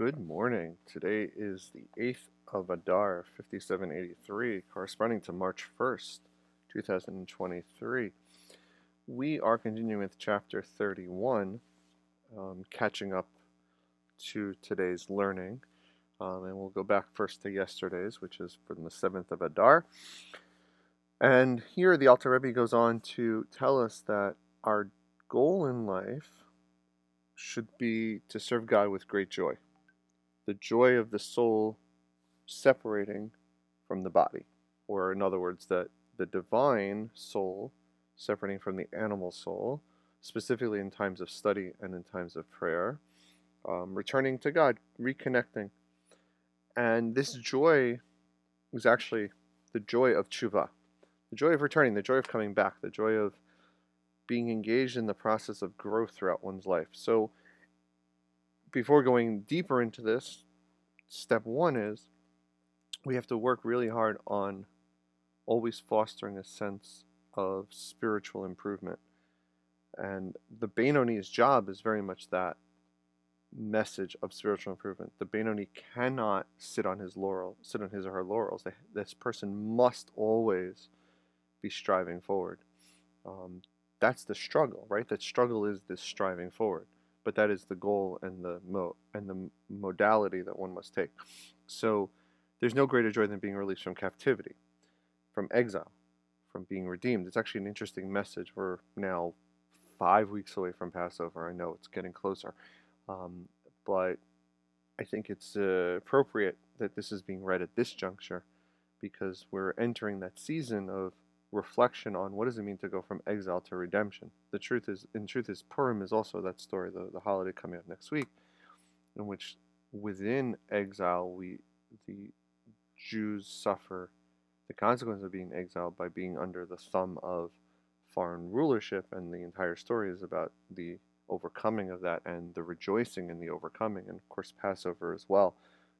Good morning. Today is the 8th of Adar, 5783, corresponding to March 1st, 2023. We are continuing with chapter 31, um, catching up to today's learning. Um, and we'll go back first to yesterday's, which is from the 7th of Adar. And here the Alter Rebbe goes on to tell us that our goal in life should be to serve God with great joy. The joy of the soul separating from the body. Or, in other words, that the divine soul separating from the animal soul, specifically in times of study and in times of prayer, um, returning to God, reconnecting. And this joy is actually the joy of tshuva, the joy of returning, the joy of coming back, the joy of being engaged in the process of growth throughout one's life. So, before going deeper into this, step one is we have to work really hard on always fostering a sense of spiritual improvement. And the Benoni's job is very much that message of spiritual improvement. The Benoni cannot sit on his laurel, sit on his or her laurels. This person must always be striving forward. Um, that's the struggle, right? That struggle is this striving forward, but that is the goal and the mo and the modality that one must take. So there's no greater joy than being released from captivity, from exile, from being redeemed. It's actually an interesting message. We're now five weeks away from Passover. I know it's getting closer, um, but I think it's uh, appropriate that this is being read at this juncture because we're entering that season of reflection on what does it mean to go from exile to redemption. The truth is, in truth, is Purim is also that story, the, the holiday coming up next week, in which within exile we the Jews suffer the consequence of being exiled by being under the thumb of foreign rulership, and the entire story is about the overcoming of that and the rejoicing in the overcoming. And of course, Passover as well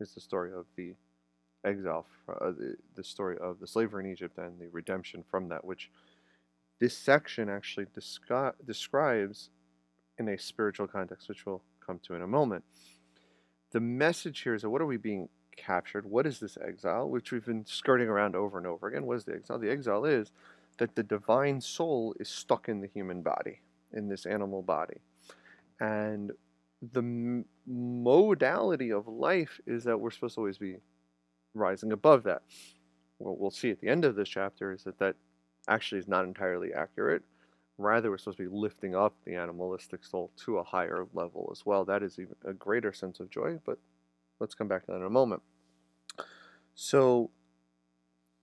is the story of the exile, uh, the, the story of the slavery in Egypt and the redemption from that, which this section actually descri- describes in a spiritual context, which we'll come to in a moment. The message here is that what are we being captured? What is this exile, which we've been skirting around over and over again? What is the exile? The exile is that the divine soul is stuck in the human body, in this animal body. And the m- modality of life is that we're supposed to always be rising above that. What we'll see at the end of this chapter is that that actually is not entirely accurate. Rather, we're supposed to be lifting up the animalistic soul to a higher level as well. That is even a greater sense of joy, but let's come back to that in a moment. So,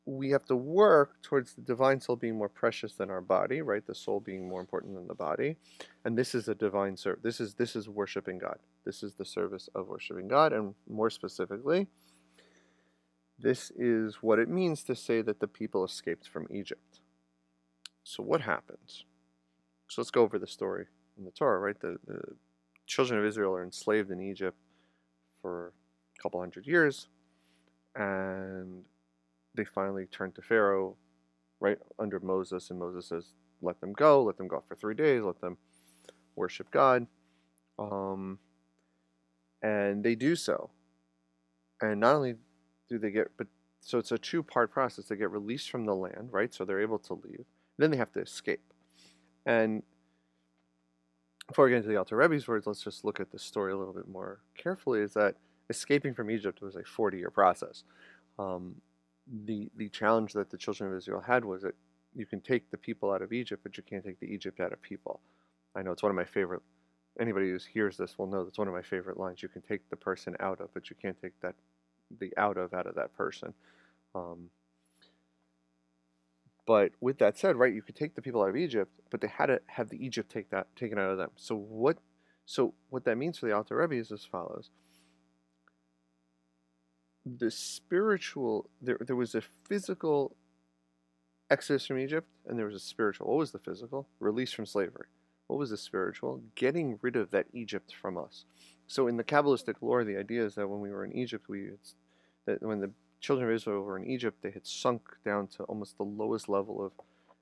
we have to work towards the divine soul being more precious than our body, right? The soul being more important than the body, and this is a divine service. This is this is worshiping God. This is the service of worshiping God, and more specifically, this is what it means to say that the people escaped from Egypt. So what happens? So let's go over the story in the Torah, right? The, the children of Israel are enslaved in Egypt for a couple hundred years, and they finally turn to Pharaoh, right under Moses, and Moses says, "Let them go. Let them go for three days. Let them worship God." Um, and they do so. And not only do they get but so it's a two part process. They get released from the land right? So they're able to leave. Then they have to escape. And before we get into the Alter Rebbe's words let's just look at the story a little bit more carefully is that escaping from Egypt was a 40 year process. Um, the the challenge that the children of Israel had was that you can take the people out of Egypt but you can't take the Egypt out of people. I know it's one of my favorite anybody who hears this will know that's one of my favorite lines. You can take the person out of but you can't take that the out of out of that person. Um, but with that said, right, you could take the people out of Egypt, but they had to have the Egypt take that taken out of them. So what? So what that means for the Alter Rebbe is as follows: the spiritual there there was a physical exodus from Egypt, and there was a spiritual. What was the physical? Release from slavery. What was the spiritual? Getting rid of that Egypt from us. So in the Kabbalistic lore, the idea is that when we were in Egypt, we that when the children of Israel were in Egypt, they had sunk down to almost the lowest level of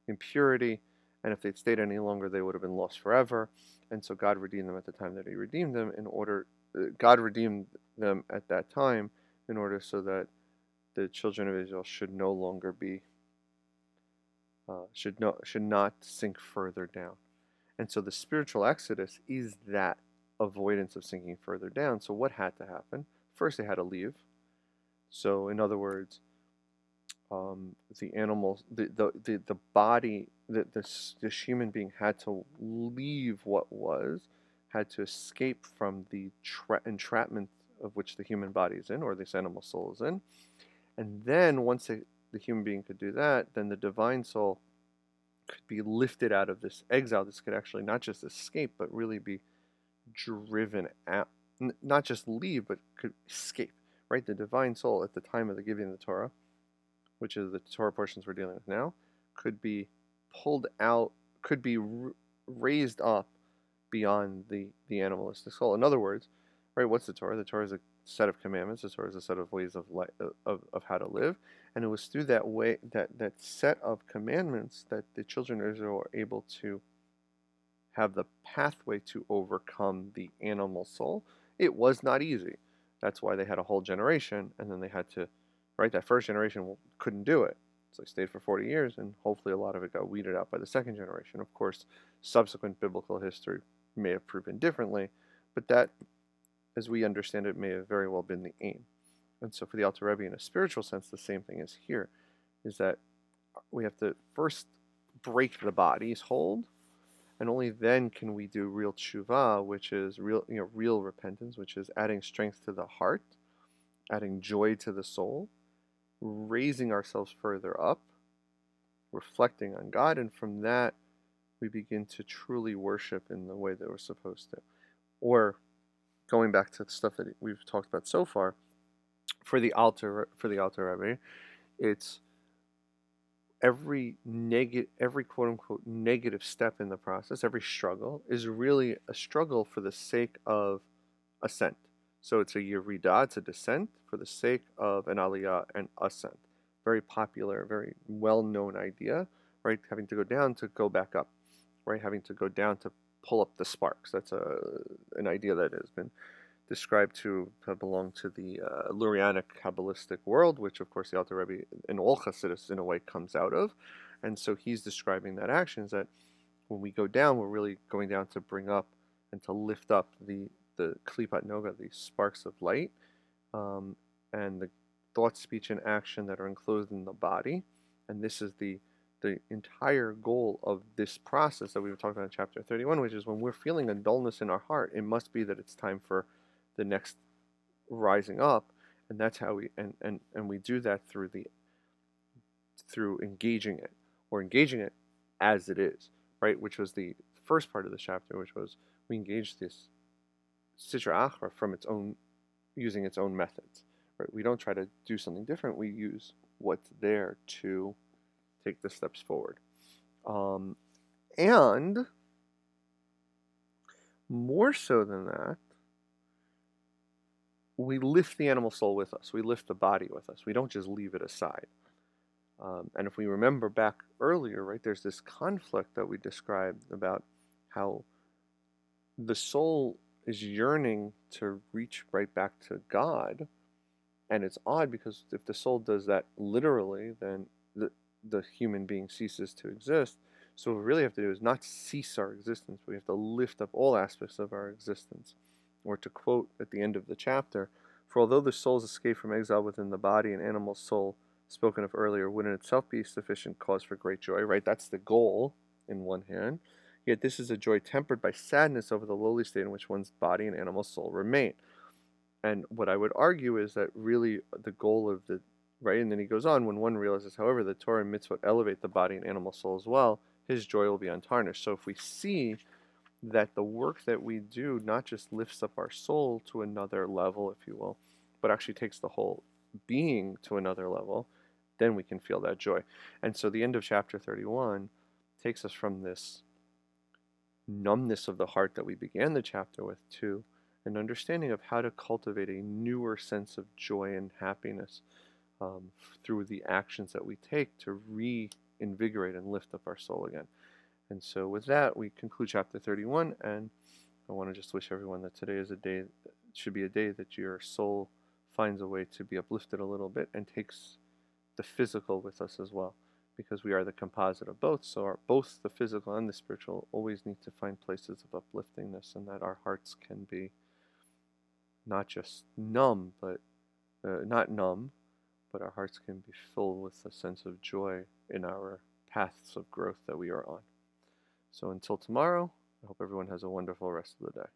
impurity, and if they'd stayed any longer, they would have been lost forever. And so God redeemed them at the time that He redeemed them. In order, uh, God redeemed them at that time in order so that the children of Israel should no longer be uh, should no should not sink further down. And so the spiritual exodus is that avoidance of sinking further down. So what had to happen? First, they had to leave. So in other words, um, the animal, the, the, the, the body, the, this, this human being had to leave what was, had to escape from the tra- entrapment of which the human body is in, or this animal soul is in. And then once they, the human being could do that, then the divine soul could be lifted out of this exile. This could actually not just escape, but really be driven out. N- not just leave, but could escape. Right? The divine soul at the time of the giving of the Torah, which is the Torah portions we're dealing with now, could be pulled out, could be r- raised up beyond the, the animalistic soul. In other words, right, what's the Torah? The Torah is a set of commandments. as far as a set of ways of, li- uh, of, of how to live. And it was through that way, that, that set of commandments that the children of Israel were able to have the pathway to overcome the animal soul. It was not easy. That's why they had a whole generation, and then they had to, right? That first generation couldn't do it. So they stayed for 40 years, and hopefully a lot of it got weeded out by the second generation. Of course, subsequent biblical history may have proven differently, but that, as we understand it, may have very well been the aim. And so for the Alter Rebbe, in a spiritual sense, the same thing is here, is that we have to first break the body's hold, and only then can we do real tshuva, which is real, you know, real repentance, which is adding strength to the heart, adding joy to the soul, raising ourselves further up, reflecting on God, and from that we begin to truly worship in the way that we're supposed to. Or going back to the stuff that we've talked about so far, for the Alter for the Alter Rebbe, it's every negative, every quote unquote negative step in the process, every struggle is really a struggle for the sake of ascent. So it's a yirida, it's a descent for the sake of an aliyah and ascent. Very popular, very well known idea, right? Having to go down to go back up, right? Having to go down to pull up the sparks. That's a an idea that has been described to belong to the uh, Lurianic Kabbalistic world, which of course the Alter Rebbe in all Hasidus in a way comes out of. And so he's describing that action is that when we go down, we're really going down to bring up and to lift up the, the Klipat Noga, the sparks of light, um, and the thought, speech, and action that are enclosed in the body. And this is the the entire goal of this process that we were talking about in chapter 31, which is when we're feeling a dullness in our heart, it must be that it's time for the next rising up. And that's how we and, and and we do that through the through engaging it or engaging it as it is right? Which was the first part of the chapter which was we engage this sitra achra from its own using its own methods right? We don't try to do something different. We use what's there to take the steps forward um, and more so than that we lift the animal soul with us. We lift the body with us. We don't just leave it aside. Um, and if we remember back earlier, right, there's this conflict that we described about how the soul is yearning to reach right back to God. And it's odd because if the soul does that literally, then the, the human being ceases to exist. So what we really have to do is not cease our existence, we have to lift up all aspects of our existence or to quote at the end of the chapter, For although the soul's escape from exile within the body and animal soul spoken of earlier would in itself be sufficient cause for great joy, right? That's the goal in one hand. Yet this is a joy tempered by sadness over the lowly state in which one's body and animal soul remain. And what I would argue is that really the goal of the right, and then he goes on, when one realizes, however, the Torah and mitzvot elevate the body and animal soul as well, his joy will be untarnished. So if we see that the work that we do not just lifts up our soul to another level, if you will, but actually takes the whole being to another level, then we can feel that joy. And so the end of chapter 31 takes us from this numbness of the heart that we began the chapter with to an understanding of how to cultivate a newer sense of joy and happiness um, through the actions that we take to reinvigorate and lift up our soul again. And so with that, we conclude chapter 31, and I want to just wish everyone that today is a day should be a day that your soul finds a way to be uplifted a little bit and takes the physical with us as well because we are the composite of both. So our, both the physical and the spiritual always need to find places of upliftingness, and that our hearts can be not just numb, but uh, not numb, but our hearts can be filled with a sense of joy in our paths of growth that we are on. So until tomorrow, I hope everyone has a wonderful rest of the day.